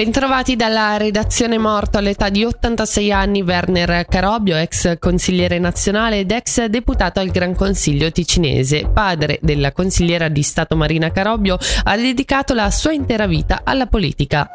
Bentrovati dalla redazione morto all'età di 86 anni Werner Carobio, ex consigliere nazionale ed ex deputato al Gran Consiglio ticinese. Padre della consigliera di Stato Marina Carobio, ha dedicato la sua intera vita alla politica.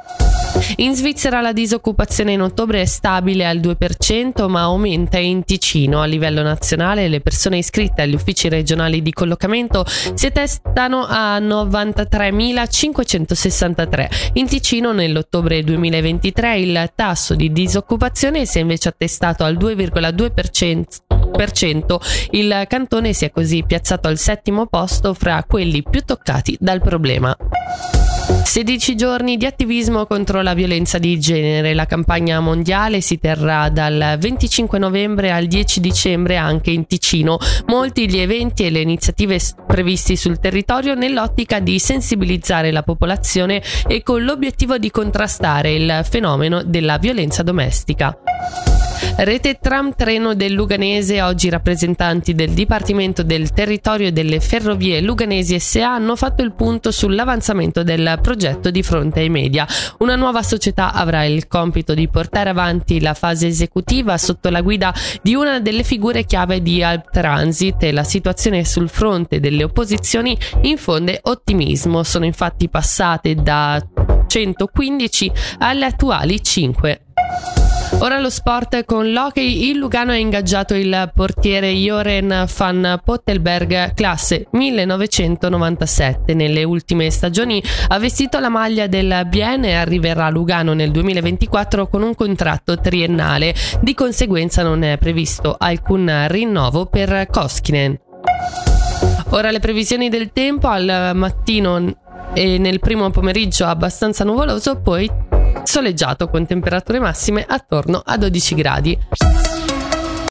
In Svizzera la disoccupazione in ottobre è stabile al 2%, ma aumenta in Ticino. A livello nazionale le persone iscritte agli uffici regionali di collocamento si attestano a 93.563. In Ticino nell'ottobre 2023 il tasso di disoccupazione si è invece attestato al 2,2%. Il cantone si è così piazzato al settimo posto fra quelli più toccati dal problema. 16 giorni di attivismo contro la violenza di genere. La campagna mondiale si terrà dal 25 novembre al 10 dicembre anche in Ticino. Molti gli eventi e le iniziative previsti sul territorio nell'ottica di sensibilizzare la popolazione e con l'obiettivo di contrastare il fenomeno della violenza domestica. Rete tram treno del Luganese, oggi rappresentanti del Dipartimento del Territorio e delle Ferrovie Luganesi SA hanno fatto il punto sull'avanzamento del progetto di fronte ai media. Una nuova società avrà il compito di portare avanti la fase esecutiva sotto la guida di una delle figure chiave di Alp Transit e la situazione sul fronte delle opposizioni infonde ottimismo. Sono infatti passate da 115 alle attuali 5. Ora lo sport con l'hockey. Il Lugano ha ingaggiato il portiere Joren van Pottelberg, classe 1997. Nelle ultime stagioni ha vestito la maglia del Bien e arriverà a Lugano nel 2024 con un contratto triennale. Di conseguenza non è previsto alcun rinnovo per Koskinen. Ora le previsioni del tempo al mattino e nel primo pomeriggio abbastanza nuvoloso, poi soleggiato con temperature massime attorno a 12 gradi.